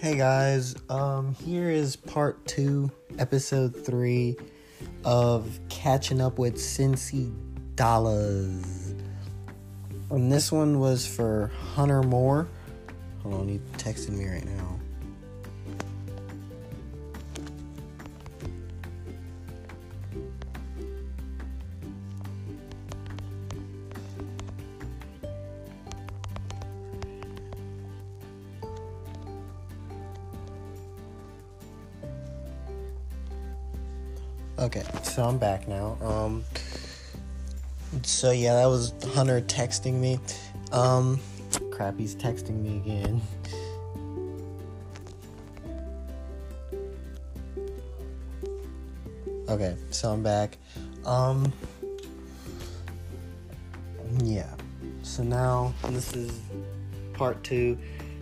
Hey guys, um, here is part two, episode three of catching up with Cincy Dollars. And this one was for Hunter Moore. Hold on, he's texting me right now. Okay, so I'm back now. Um, so yeah, that was Hunter texting me. Um, crap, he's texting me again. Okay, so I'm back. Um, yeah. So now this is part two.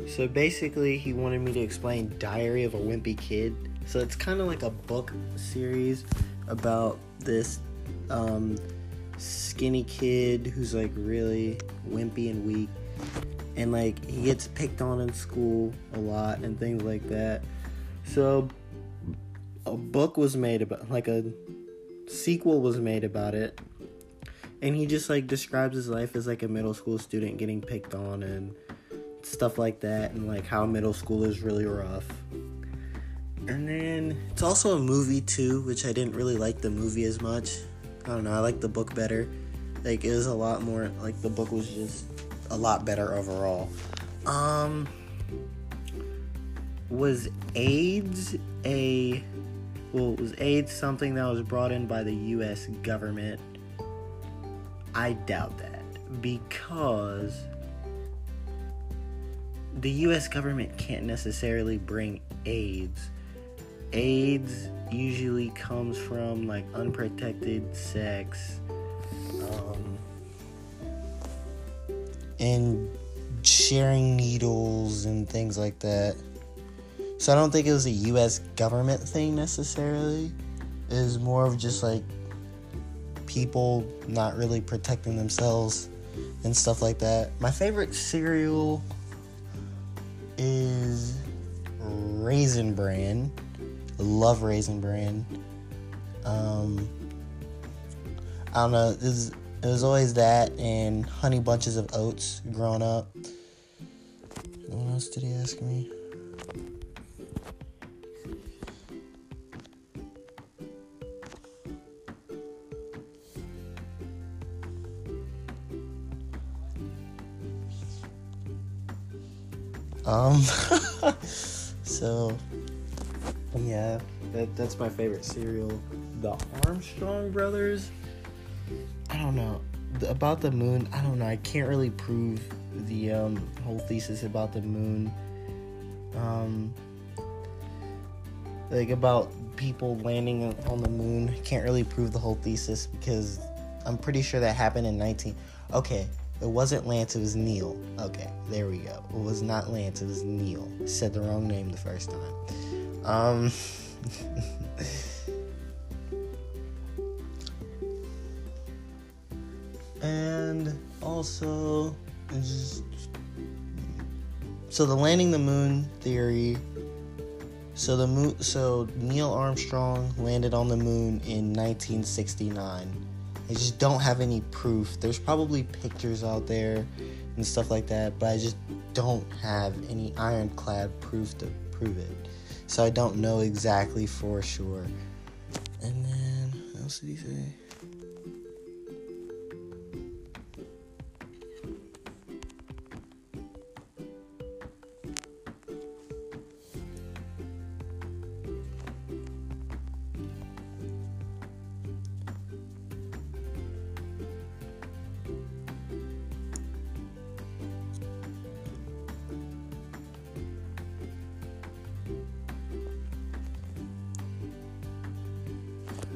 So basically, he wanted me to explain Diary of a Wimpy Kid. So it's kind of like a book series about this um, skinny kid who's like really wimpy and weak, and like he gets picked on in school a lot and things like that. So a book was made about like a sequel was made about it and he just like describes his life as like a middle school student getting picked on and stuff like that and like how middle school is really rough. And then it's also a movie too which i didn't really like the movie as much. I don't know i like the book better. Like it was a lot more like the book was just a lot better overall. Um was aids a well was aids something that was brought in by the us government? I doubt that because the US government can't necessarily bring AIDS. AIDS usually comes from like unprotected sex, um, and sharing needles and things like that. So I don't think it was a US government thing necessarily. It was more of just like people not really protecting themselves and stuff like that. My favorite cereal is Raisin Bran. Love Raisin Bran. Um, I don't know. Was, it was always that and Honey Bunches of Oats growing up. What else did he ask me? Um, so yeah, that, that's my favorite cereal. The Armstrong Brothers. I don't know The- about the moon. I don't know. I can't really prove the um, whole thesis about the moon. Um, like about people landing on the moon. Can't really prove the whole thesis because I'm pretty sure that happened in 19. Okay, it wasn't Lance, it was Neil. Okay, there we go. It was not Lance, it was Neil. Said the wrong name the first time. Um And also so the landing the moon theory so the moon so Neil Armstrong landed on the moon in 1969 I just don't have any proof. There's probably pictures out there and stuff like that, but I just don't have any ironclad proof to prove it. So I don't know exactly for sure. And then, what else did he say?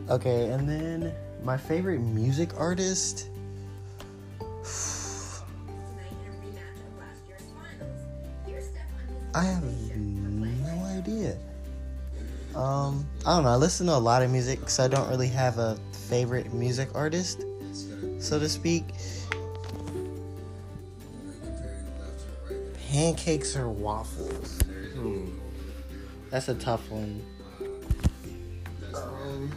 Okay, and then my favorite music artist. I have no idea. Um, I don't know. I listen to a lot of music, so I don't really have a favorite music artist, so to speak. Pancakes or waffles? Hmm. That's a tough one. Um,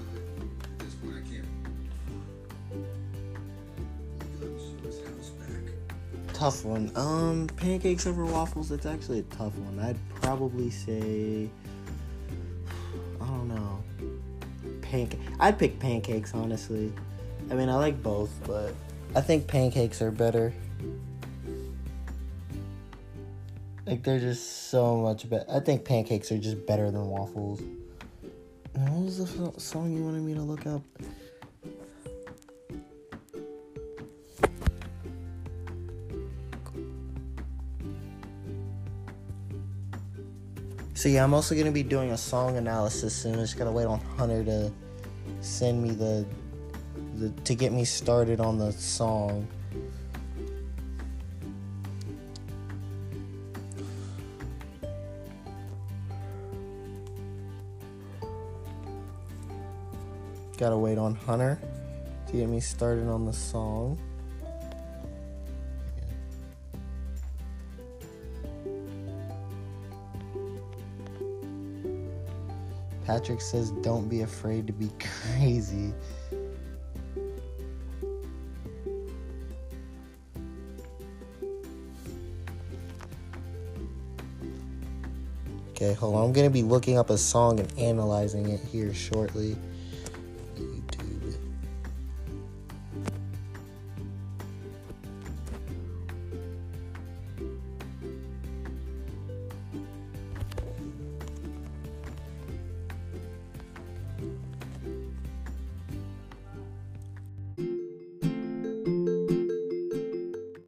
tough one. Um, pancakes over waffles. It's actually a tough one. I'd probably say, I don't know, pancake. I'd pick pancakes honestly. I mean, I like both, but I think pancakes are better. Like they're just so much better. I think pancakes are just better than waffles. What was the song you wanted me to look up? So yeah, I'm also gonna be doing a song analysis soon. I just gotta wait on Hunter to send me the, the to get me started on the song. Gotta wait on Hunter to get me started on the song. Patrick says, don't be afraid to be crazy. Okay, hold on. I'm going to be looking up a song and analyzing it here shortly.